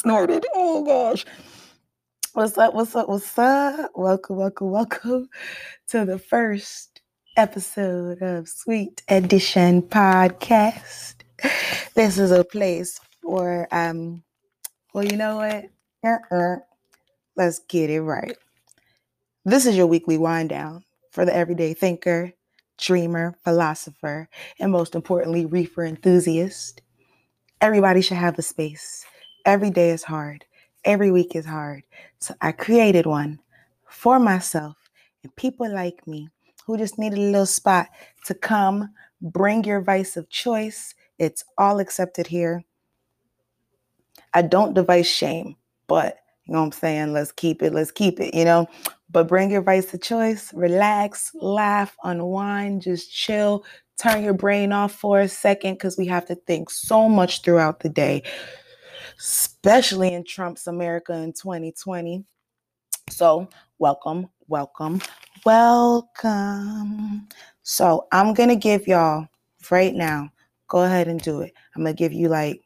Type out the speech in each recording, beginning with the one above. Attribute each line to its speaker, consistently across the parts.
Speaker 1: snorted. Oh gosh. What's up? What's up? What's up? Welcome, welcome, welcome to the first episode of Sweet Edition Podcast. This is a place for um well, you know what? Uh-uh. Let's get it right. This is your weekly wind down for the everyday thinker, dreamer, philosopher, and most importantly, reefer enthusiast. Everybody should have a space. Every day is hard. Every week is hard. So I created one for myself and people like me who just needed a little spot to come, bring your vice of choice. It's all accepted here. I don't device shame, but you know what I'm saying? Let's keep it, let's keep it, you know? But bring your vice of choice, relax, laugh, unwind, just chill, turn your brain off for a second because we have to think so much throughout the day especially in Trump's America in 2020. So, welcome, welcome, welcome. So, I'm going to give y'all right now, go ahead and do it. I'm going to give you like,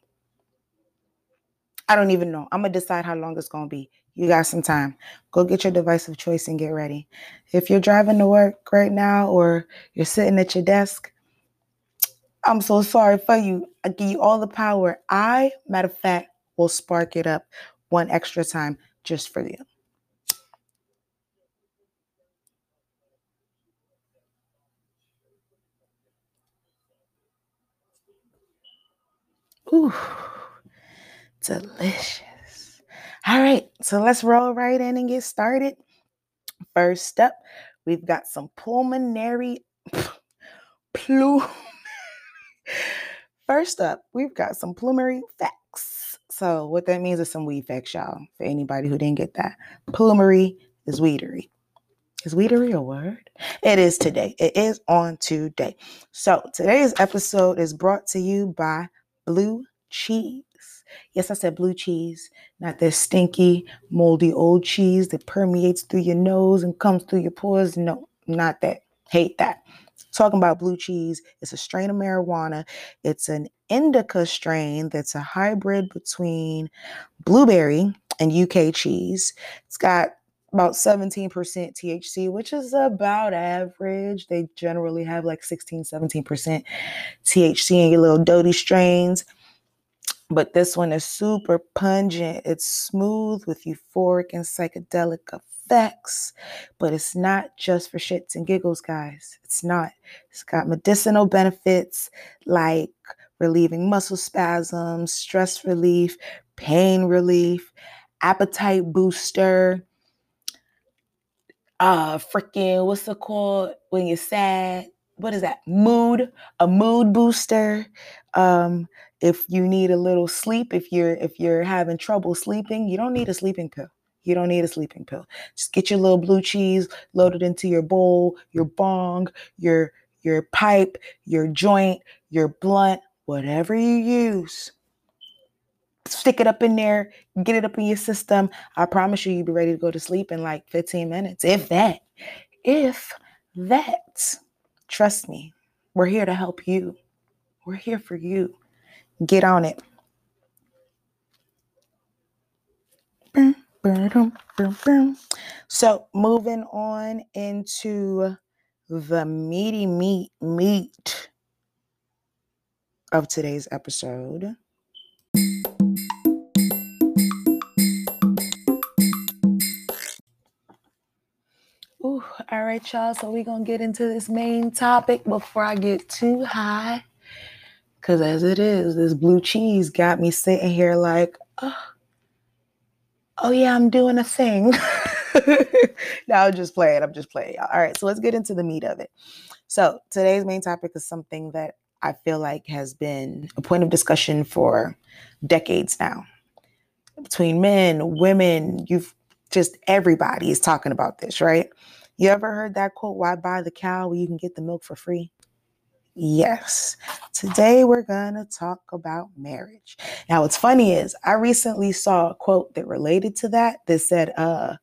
Speaker 1: I don't even know. I'm going to decide how long it's going to be. You got some time. Go get your device of choice and get ready. If you're driving to work right now or you're sitting at your desk, I'm so sorry for you. I give you all the power. I, matter of fact, will spark it up one extra time just for you. Ooh, delicious. All right, so let's roll right in and get started. First up, we've got some pulmonary plume. First up, we've got some pulmonary facts. So what that means is some weed facts, y'all. For anybody who didn't get that, plumery is weedery. Is weedery a word? It is today. It is on today. So today's episode is brought to you by Blue Cheese. Yes, I said blue cheese, not that stinky, moldy old cheese that permeates through your nose and comes through your pores. No, not that. Hate that talking about blue cheese. It's a strain of marijuana. It's an indica strain that's a hybrid between blueberry and UK cheese. It's got about 17% THC, which is about average. They generally have like 16, 17% THC in your little doty strains. But this one is super pungent. It's smooth with euphoric and psychedelic effects, but it's not just for shits and giggles, guys. It's not. It's got medicinal benefits like relieving muscle spasms, stress relief, pain relief, appetite booster. Uh, freaking, what's it called when you're sad? What is that? Mood, a mood booster. Um, if you need a little sleep, if you're if you're having trouble sleeping, you don't need a sleeping pill. You don't need a sleeping pill. Just get your little blue cheese, load it into your bowl, your bong, your your pipe, your joint, your blunt, whatever you use. Stick it up in there, get it up in your system. I promise you, you'll be ready to go to sleep in like 15 minutes, if that. If that. Trust me, we're here to help you. We're here for you. Get on it. Mm. So, moving on into the meaty meat meat of today's episode. Ooh, all right, y'all. So we're gonna get into this main topic before I get too high. Cause as it is, this blue cheese got me sitting here like, oh, oh yeah, I'm doing a thing. no, I'm just playing. I'm just playing. All right, so let's get into the meat of it. So today's main topic is something that I feel like has been a point of discussion for decades now. Between men, women, you've just everybody is talking about this, right? You ever heard that quote, why buy the cow when you can get the milk for free? Yes. Today we're to talk about marriage. Now, what's funny is I recently saw a quote that related to that that said, uh,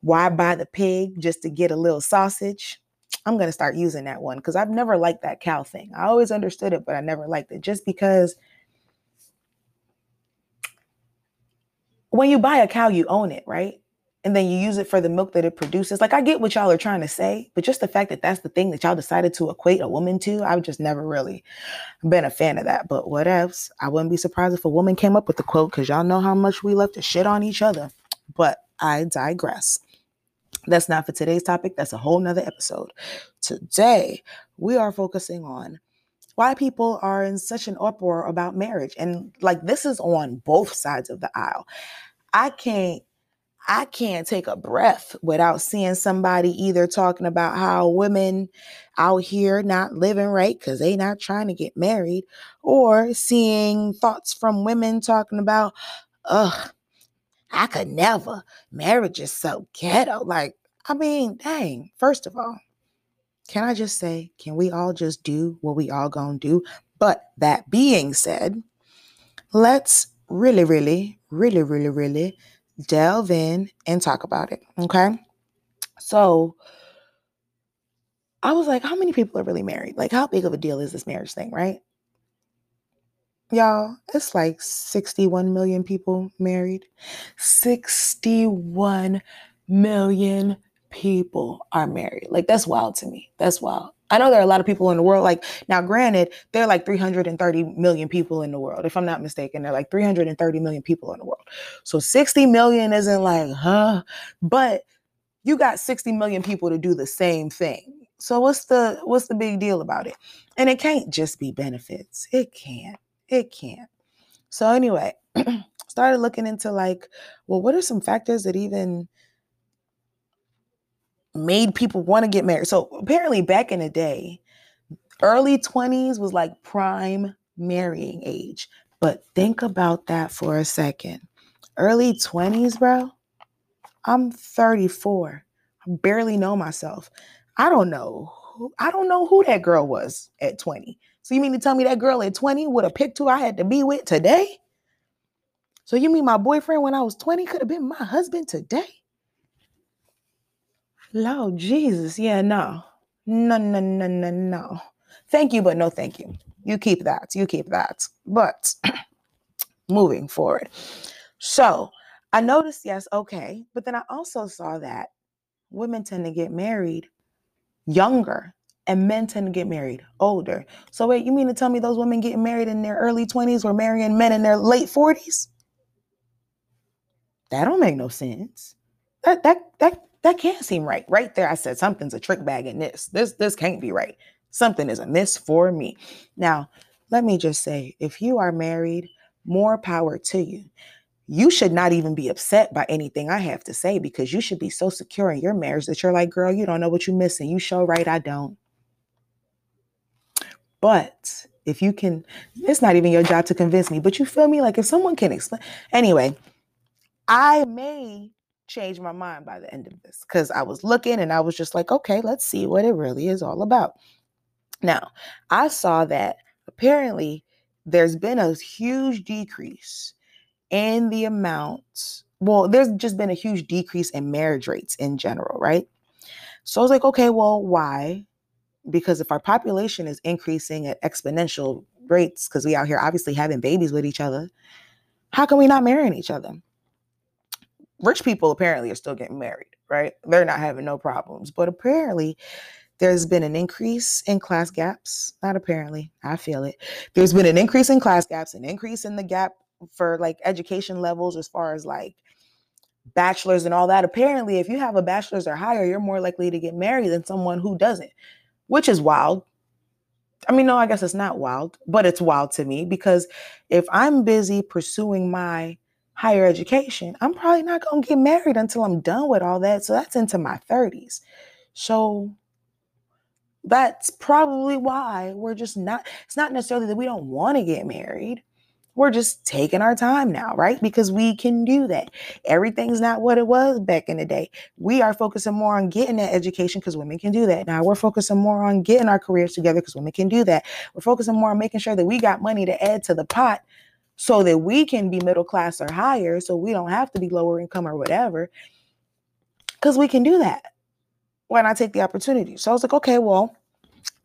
Speaker 1: why buy the pig just to get a little sausage? I'm to start using that one because I've never liked that cow thing. I always understood it, but I never liked it just because when you buy a cow, you own it, right? And then you use it for the milk that it produces. Like, I get what y'all are trying to say, but just the fact that that's the thing that y'all decided to equate a woman to, I've just never really been a fan of that. But what else? I wouldn't be surprised if a woman came up with the quote because y'all know how much we love to shit on each other. But I digress. That's not for today's topic. That's a whole nother episode. Today, we are focusing on why people are in such an uproar about marriage. And like this is on both sides of the aisle. I can't I can't take a breath without seeing somebody either talking about how women out here not living right because they not trying to get married, or seeing thoughts from women talking about, ugh, I could never. Marriage is so ghetto. Like, I mean, dang, first of all, can I just say, can we all just do what we all gonna do? But that being said, let's really, really, really, really, really delve in and talk about it. Okay. So I was like, how many people are really married? Like, how big of a deal is this marriage thing, right? Y'all, it's like 61 million people married. 61 million people are married. Like that's wild to me. That's wild. I know there are a lot of people in the world. Like now, granted, there are like 330 million people in the world. If I'm not mistaken, there are like 330 million people in the world. So 60 million isn't like, huh? But you got 60 million people to do the same thing. So what's the what's the big deal about it? And it can't just be benefits. It can't. It can't. So anyway, started looking into like, well, what are some factors that even made people want to get married. So apparently back in the day, early 20s was like prime marrying age. But think about that for a second. Early 20s, bro. I'm 34. I barely know myself. I don't know. Who, I don't know who that girl was at 20. So you mean to tell me that girl at 20 would have picked who I had to be with today? So you mean my boyfriend when I was 20 could have been my husband today? Lord Jesus. Yeah, no. No, no, no, no, no. Thank you, but no thank you. You keep that. You keep that. But moving forward. So I noticed, yes, okay. But then I also saw that women tend to get married younger and men tend to get married older. So wait, you mean to tell me those women getting married in their early 20s were marrying men in their late 40s? That don't make no sense. That that that that can't seem right. Right there, I said something's a trick bag in this. This this can't be right. Something is amiss for me. Now, let me just say, if you are married, more power to you. You should not even be upset by anything I have to say because you should be so secure in your marriage that you're like, girl, you don't know what you're missing. You show right, I don't. But if you can, it's not even your job to convince me, but you feel me? Like if someone can explain, anyway, I may change my mind by the end of this because I was looking and I was just like, okay, let's see what it really is all about. Now, I saw that apparently there's been a huge decrease in the amount. Well, there's just been a huge decrease in marriage rates in general, right? So I was like, okay, well, why? Because if our population is increasing at exponential rates, because we out here obviously having babies with each other, how can we not marrying each other? Rich people apparently are still getting married, right? They're not having no problems. But apparently, there's been an increase in class gaps. Not apparently, I feel it. There's been an increase in class gaps, an increase in the gap for like education levels as far as like bachelors and all that. Apparently, if you have a bachelor's or higher, you're more likely to get married than someone who doesn't, which is wild. I mean, no, I guess it's not wild, but it's wild to me because if I'm busy pursuing my higher education, I'm probably not going to get married until I'm done with all that. So that's into my 30s. So that's probably why we're just not, it's not necessarily that we don't want to get married. We're just taking our time now, right? Because we can do that. Everything's not what it was back in the day. We are focusing more on getting that education because women can do that. Now we're focusing more on getting our careers together because women can do that. We're focusing more on making sure that we got money to add to the pot so that we can be middle class or higher, so we don't have to be lower income or whatever, because we can do that. Why not take the opportunity? So I was like, okay, well,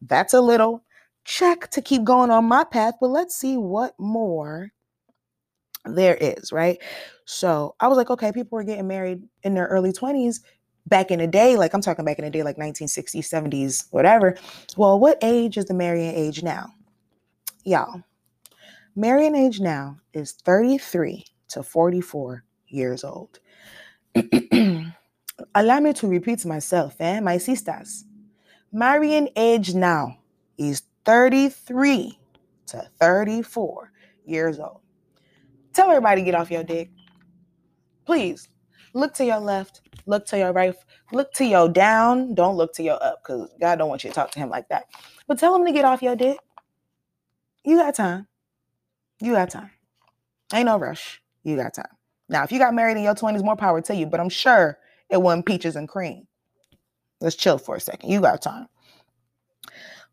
Speaker 1: that's a little check to keep going on my path, but let's see what more there is, right? So I was like, okay, people were getting married in their early 20s back in the day. Like I'm talking back in the day, like 1960s, 70s, whatever. Well, what age is the marrying age now? Y'all, marrying age now is 33 to 44 years old. Allow me to repeat myself, eh? My sisters. Marrying age now is 33 to 34 years old. Tell everybody to get off your dick. Please look to your left, look to your right, look to your down. Don't look to your up because God don't want you to talk to him like that. But tell him to get off your dick. You got time. You got time. Ain't no rush. You got time. Now, if you got married in your 20s, more power to you, but I'm sure it wasn't peaches and cream. Let's chill for a second. You got time.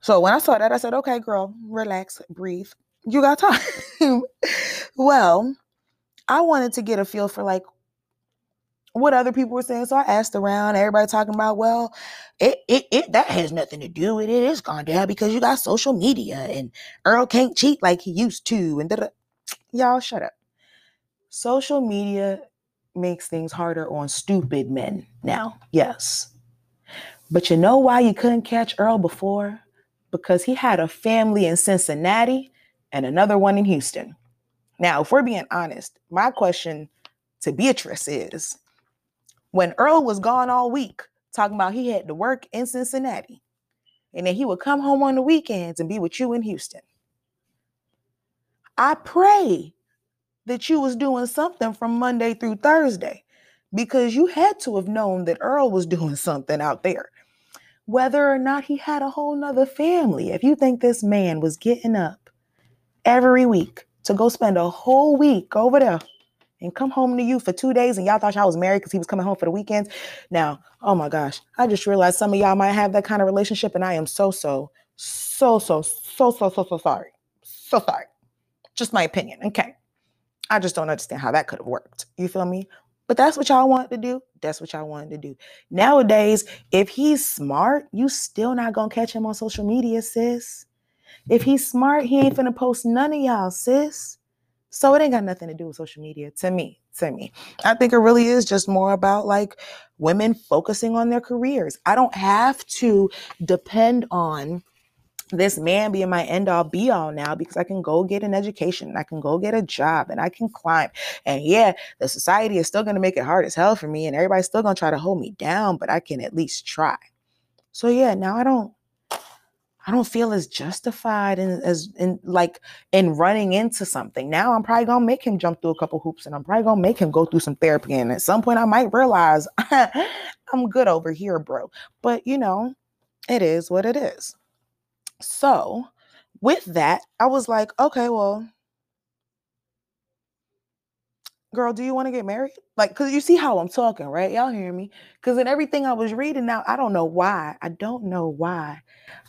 Speaker 1: So when I saw that, I said, okay, girl, relax, breathe. You got time. well, I wanted to get a feel for like what other people were saying. So I asked around, everybody talking about, well, it, it, it that has nothing to do with it. It's gone down because you got social media and Earl can't cheat like he used to. And da-da. y'all shut up. Social media makes things harder on stupid men now. Yes. But you know why you couldn't catch Earl before? Because he had a family in Cincinnati and another one in Houston. Now, if we're being honest, my question to Beatrice is when Earl was gone all week, talking about he had to work in Cincinnati, and then he would come home on the weekends and be with you in Houston. I pray that you was doing something from Monday through Thursday because you had to have known that Earl was doing something out there. Whether or not he had a whole nother family, if you think this man was getting up every week to go spend a whole week over there and come home to you for two days and y'all thought y'all was married because he was coming home for the weekends. Now, oh my gosh, I just realized some of y'all might have that kind of relationship, and I am so, so, so, so, so, so, so, so sorry. So sorry. Just my opinion. Okay. I just don't understand how that could have worked. You feel me? But that's what y'all wanted to do. That's what y'all wanted to do. Nowadays, if he's smart, you still not gonna catch him on social media, sis. If he's smart, he ain't finna post none of y'all, sis. So it ain't got nothing to do with social media to me. To me, I think it really is just more about like women focusing on their careers. I don't have to depend on this man being my end all be all now because I can go get an education and I can go get a job and I can climb. And yeah, the society is still going to make it hard as hell for me and everybody's still going to try to hold me down, but I can at least try. So yeah, now I don't I don't feel as justified and as in like in running into something. Now I'm probably gonna make him jump through a couple hoops and I'm probably gonna make him go through some therapy. And at some point I might realize I'm good over here, bro. But you know, it is what it is. So with that, I was like, okay, well, girl, do you want to get married? Like, because you see how I'm talking, right? Y'all hear me? Because in everything I was reading now, I don't know why. I don't know why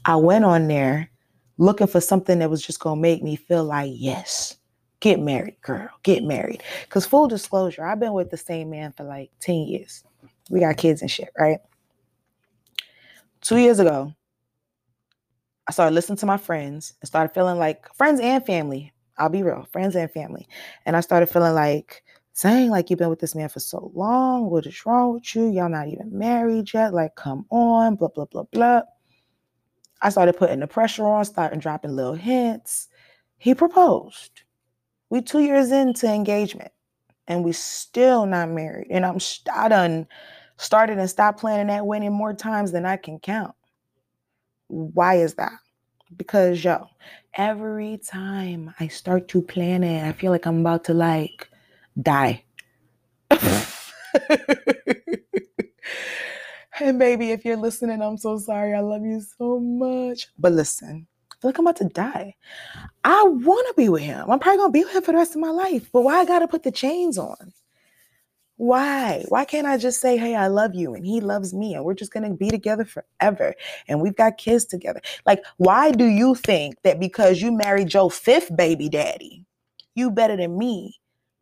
Speaker 1: I went on there looking for something that was just to make me feel like, yes, get married, girl, get married. Because full disclosure, I've been with the same man for like 10 years. We got kids and shit, right? Two years ago, I started listening to my friends and started feeling like friends and family. I'll be real, friends and family. And I started feeling like, saying like you've been with this man for so long. What is wrong with you? Y'all not even married yet. Like, come on, blah, blah, blah, blah. I started putting the pressure on, starting dropping little hints. He proposed. We two years into engagement and we still not married. And I'm I done started and stopped planning that wedding more times than I can count. Why is that? Because yo, every time I start to plan it, I feel like I'm about to like die. and baby, if you're listening, I'm so sorry. I love you so much. But listen, I feel like I'm about to die. I want to be with him. I'm probably gonna be with him for the rest of my life. But why I gotta put the chains on? Why? Why can't I just say, hey, I love you and he loves me and we're just going to be together forever and we've got kids together? Like, why do you think that because you married your fifth baby daddy, you better than me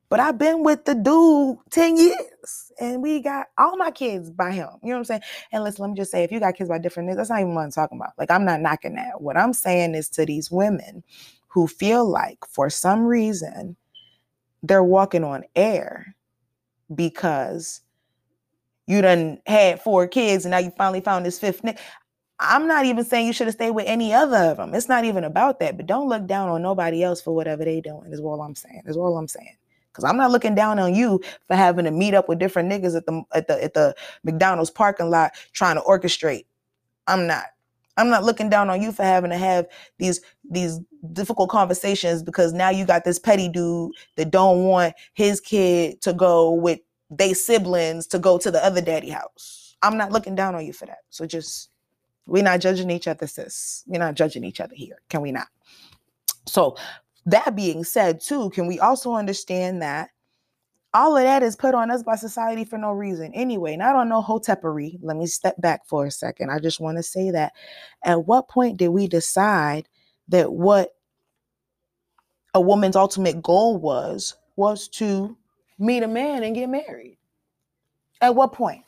Speaker 1: but I've been with the dude 10 years and we got all my kids by him. You know what I'm saying? And listen, let me just say, if you got kids by different that's not even what I'm talking about. Like, I'm not knocking that. What I'm saying is to these women who feel like for some reason they're walking on air because you done had four kids and now you finally found this fifth nigga. I'm not even saying you should have stayed with any other of them. It's not even about that. But don't look down on nobody else for whatever they doing. Is all I'm saying. Is all I'm saying. Cause I'm not looking down on you for having to meet up with different niggas at the at the at the McDonald's parking lot trying to orchestrate. I'm not. I'm not looking down on you for having to have these these difficult conversations because now you got this petty dude that don't want his kid to go with they siblings to go to the other daddy house. I'm not looking down on you for that. So just we're not judging each other, sis. We're not judging each other here. Can we not? So that being said, too, can we also understand that all of that is put on us by society for no reason. Anyway not on no hotepery let me step back for a second. I just want to say that. At what point did we decide that what a woman's ultimate goal was was to meet a man and get married? At what point?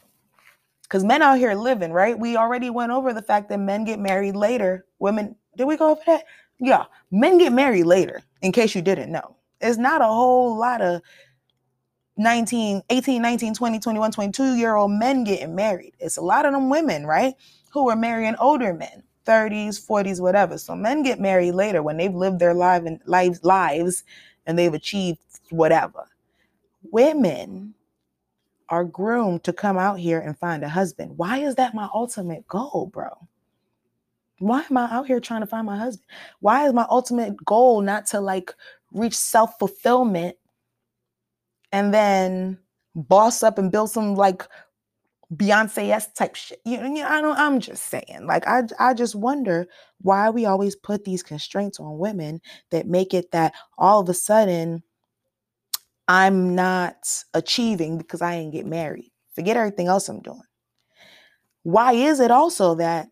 Speaker 1: Because men out here living right? We already went over the fact that men get married later. Women did we go over that? Yeah men get married later in case you didn't know. It's not a whole lot of 19, 18, 19, 20, 21, 22 year old men getting married. It's a lot of them women, right? Who are marrying older men, 30s, 40s, whatever. So men get married later when they've lived their life and lives lives and they've achieved whatever. Women are groomed to come out here and find a husband. Why is that my ultimate goal, bro? Why am I out here trying to find my husband? Why is my ultimate goal not to like reach self fulfillment and then boss up and build some like Beyonce s type shit. You know, I don't. I'm just saying. Like, I I just wonder why we always put these constraints on women that make it that all of a sudden I'm not achieving because I ain't get married. Forget everything else I'm doing. Why is it also that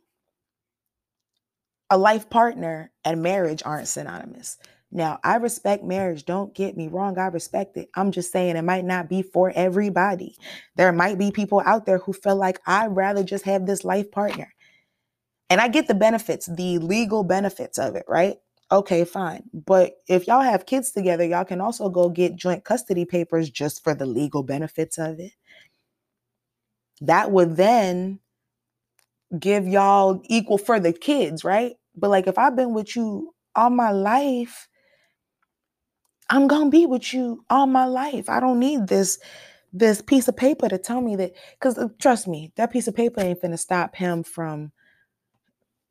Speaker 1: a life partner and marriage aren't synonymous? Now, I respect marriage. Don't get me wrong. I respect it. I'm just saying it might not be for everybody. There might be people out there who feel like I'd rather just have this life partner. And I get the benefits, the legal benefits of it, right? Okay, fine. But if y'all have kids together, y'all can also go get joint custody papers just for the legal benefits of it. That would then give y'all equal for the kids, right? But like if I've been with you all my life, I'm gonna be with you all my life. I don't need this this piece of paper to tell me that because uh, trust me, that piece of paper ain't gonna stop him from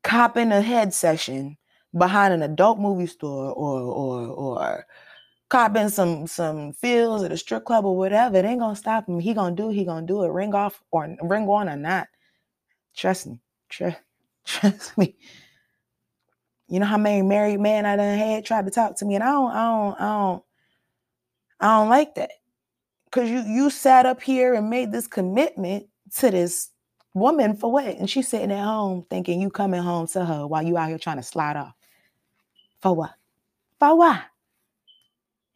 Speaker 1: copping a head session behind an adult movie store or or or copping some some feels at a strip club or whatever. It ain't gonna stop him. He gonna do. He gonna do it. Ring off or ring on or not. Trust me. Trust me. You know how many married men I done had tried to talk to me, and I don't, I don't, I don't, I don't like that. Cause you you sat up here and made this commitment to this woman for what? And she's sitting at home thinking you coming home to her while you out here trying to slide off. For what? For what?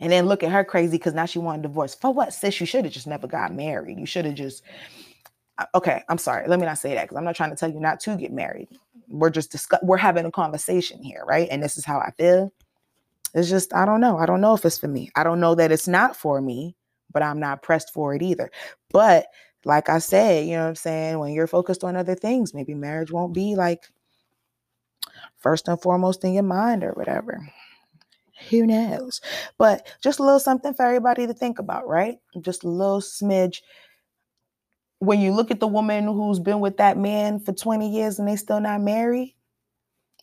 Speaker 1: And then look at her crazy because now she want a divorce. For what? Sis, you should have just never got married. You should have just okay, I'm sorry. Let me not say that because I'm not trying to tell you not to get married we're just discuss we're having a conversation here, right? And this is how I feel. It's just I don't know. I don't know if it's for me. I don't know that it's not for me, but I'm not pressed for it either. But like I said, you know what I'm saying, when you're focused on other things, maybe marriage won't be like first and foremost in your mind or whatever. Who knows? But just a little something for everybody to think about, right? Just a little smidge when you look at the woman who's been with that man for 20 years and they still not married,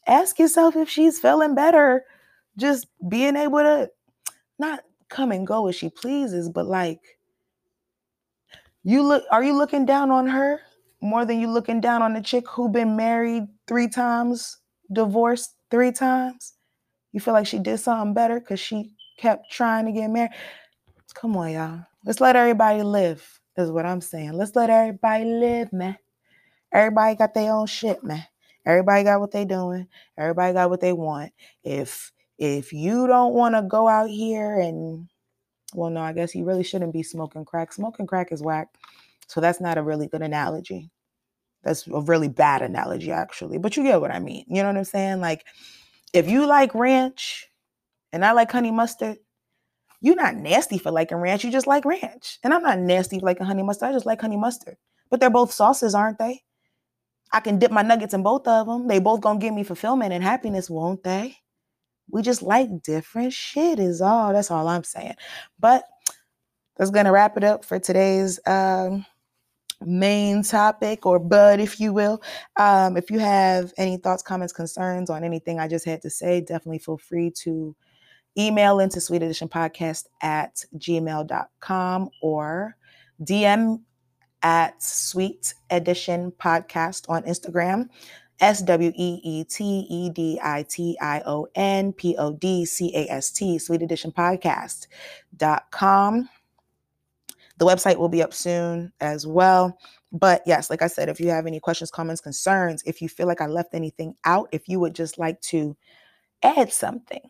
Speaker 1: ask yourself if she's feeling better just being able to not come and go as she pleases, but like you look are you looking down on her more than you looking down on the chick who been married three times, divorced three times? You feel like she did something better because she kept trying to get married. Come on, y'all. Let's let everybody live is what I'm saying. Let's let everybody live, man. Everybody got their own shit, man. Everybody got what they doing. Everybody got what they want. If if you don't want to go out here and well, no, I guess you really shouldn't be smoking crack. Smoking crack is whack. So that's not a really good analogy. That's a really bad analogy, actually. But you get what I mean. You know what I'm saying? Like, if you like ranch and I like honey mustard, You're not nasty for liking ranch. You just like ranch. And I'm not nasty for liking honey mustard. I just like honey mustard. But they're both sauces, aren't they? I can dip my nuggets in both of them. They both gonna give me fulfillment and happiness, won't they? We just like different shit, is all. That's all I'm saying. But that's gonna wrap it up for today's um, main topic or bud, if you will. Um, if you have any thoughts, comments, concerns on anything I just had to say, definitely feel free to email into sweet edition podcast at gmail.com or DM at sweet edition podcast on Instagram. S W E E T E D I T I O N P O D C A S T, Sweet Edition Podcast.com. The website will be up soon as well. But yes, like I said, if you have any questions, comments, concerns, if you feel like I left anything out, if you would just like to add something,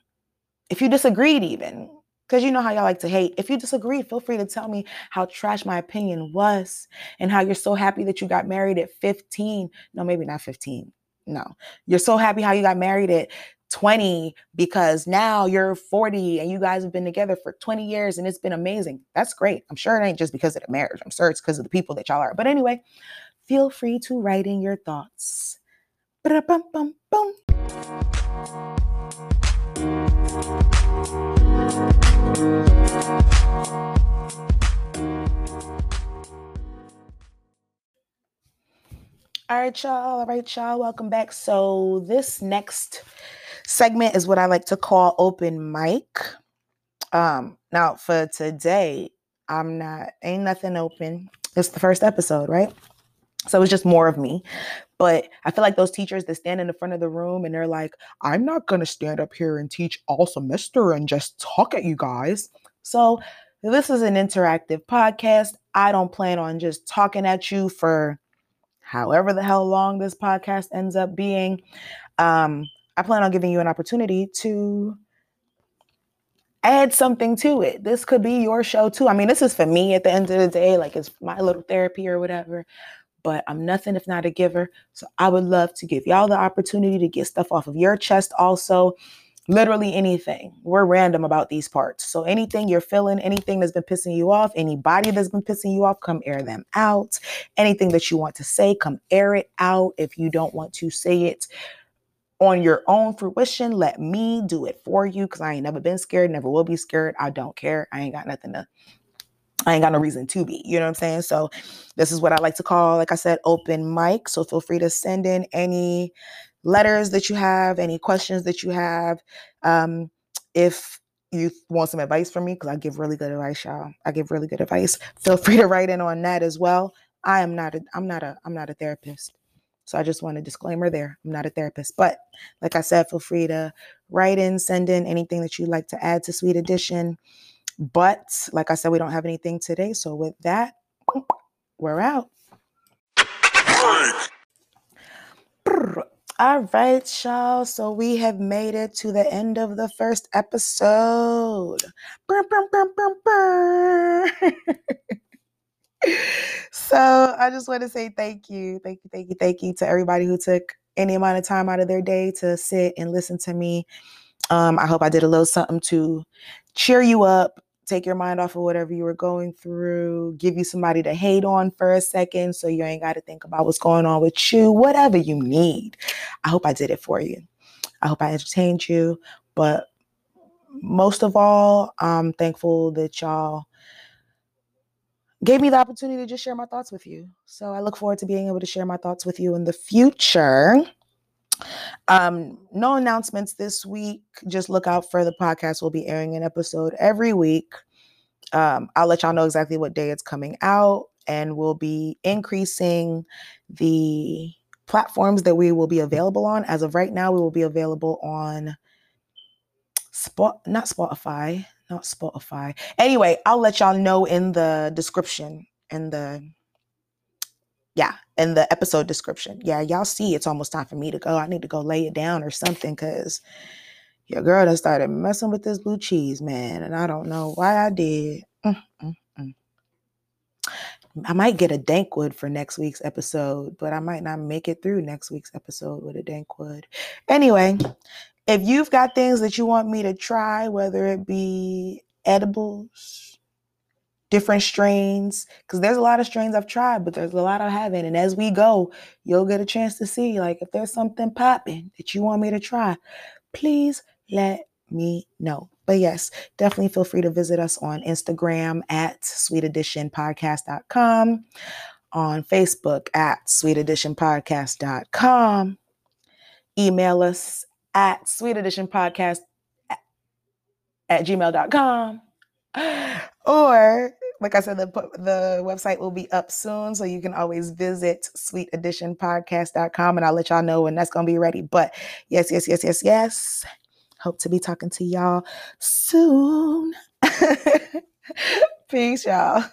Speaker 1: if you disagreed, even, because you know how y'all like to hate. If you disagreed, feel free to tell me how trash my opinion was and how you're so happy that you got married at 15. No, maybe not 15. No, you're so happy how you got married at 20 because now you're 40 and you guys have been together for 20 years and it's been amazing. That's great. I'm sure it ain't just because of the marriage. I'm sure it's because of the people that y'all are. But anyway, feel free to write in your thoughts. Ba-da-bum-bum-bum. All right, y'all. All right, y'all. Welcome back. So, this next segment is what I like to call open mic. Um, now for today, I'm not ain't nothing open. It's the first episode, right? So it's just more of me. But I feel like those teachers that stand in the front of the room and they're like, I'm not gonna stand up here and teach all semester and just talk at you guys. So this is an interactive podcast. I don't plan on just talking at you for however the hell long this podcast ends up being. Um, I plan on giving you an opportunity to add something to it. This could be your show too. I mean, this is for me at the end of the day, like it's my little therapy or whatever. But I'm nothing if not a giver. So I would love to give y'all the opportunity to get stuff off of your chest also. Literally anything. We're random about these parts. So anything you're feeling, anything that's been pissing you off, anybody that's been pissing you off, come air them out. Anything that you want to say, come air it out. If you don't want to say it, on your own fruition. Let me do it for you because I ain't never been scared, never will be scared. I don't care. I ain't got nothing to, I ain't got no reason to be. You know what I'm saying? So, this is what I like to call, like I said, open mic. So, feel free to send in any letters that you have, any questions that you have. Um, if you want some advice from me, because I give really good advice, y'all. I give really good advice. Feel free to write in on that as well. I am not a, I'm not a, I'm not a therapist. So I just want a disclaimer there. I'm not a therapist, but like I said, feel free to write in, send in anything that you'd like to add to Sweet Edition. But like I said, we don't have anything today. So with that, we're out. All right, y'all. So we have made it to the end of the first episode. so I just want to say thank you, thank you, thank you, thank you to everybody who took any amount of time out of their day to sit and listen to me. Um, I hope I did a little something to cheer you up, take your mind off of whatever you were going through, give you somebody to hate on for a second so you ain't got to think about what's going on with you, whatever you need. I hope I did it for you. I hope I entertained you. But most of all, I'm thankful that y'all gave me the opportunity to just share my thoughts with you. So I look forward to being able to share my thoughts with you in the future. Um, no announcements this week. Just look out for the podcast. We'll be airing an episode every week. Um, I'll let y'all know exactly what day it's coming out, and we'll be increasing the platforms that we will be available on. As of right now, we will be available on Spot, not Spotify, not Spotify. Anyway, I'll let y'all know in the description in the yeah, in the episode description. Yeah, y'all see it's almost time for me to go. I need to go lay it down or something because your girl done started messing with this blue cheese, man. And I don't know why I did. Mm, mm, mm. I might get a dankwood for next week's episode, but I might not make it through next week's episode with a dankwood. Anyway, if you've got things that you want me to try, whether it be edibles, different strains, because there's a lot of strains I've tried, but there's a lot I haven't. And as we go, you'll get a chance to see, like, if there's something popping that you want me to try, please let me know. But yes, definitely feel free to visit us on Instagram at sweeteditionpodcast.com, on Facebook at sweeteditionpodcast.com, email us at sweeteditionpodcast at gmail.com. Or, like I said, the, the website will be up soon. So you can always visit sweeteditionpodcast.com and I'll let y'all know when that's to be ready. But yes, yes, yes, yes, yes. Hope to be talking to y'all soon. Peace, y'all.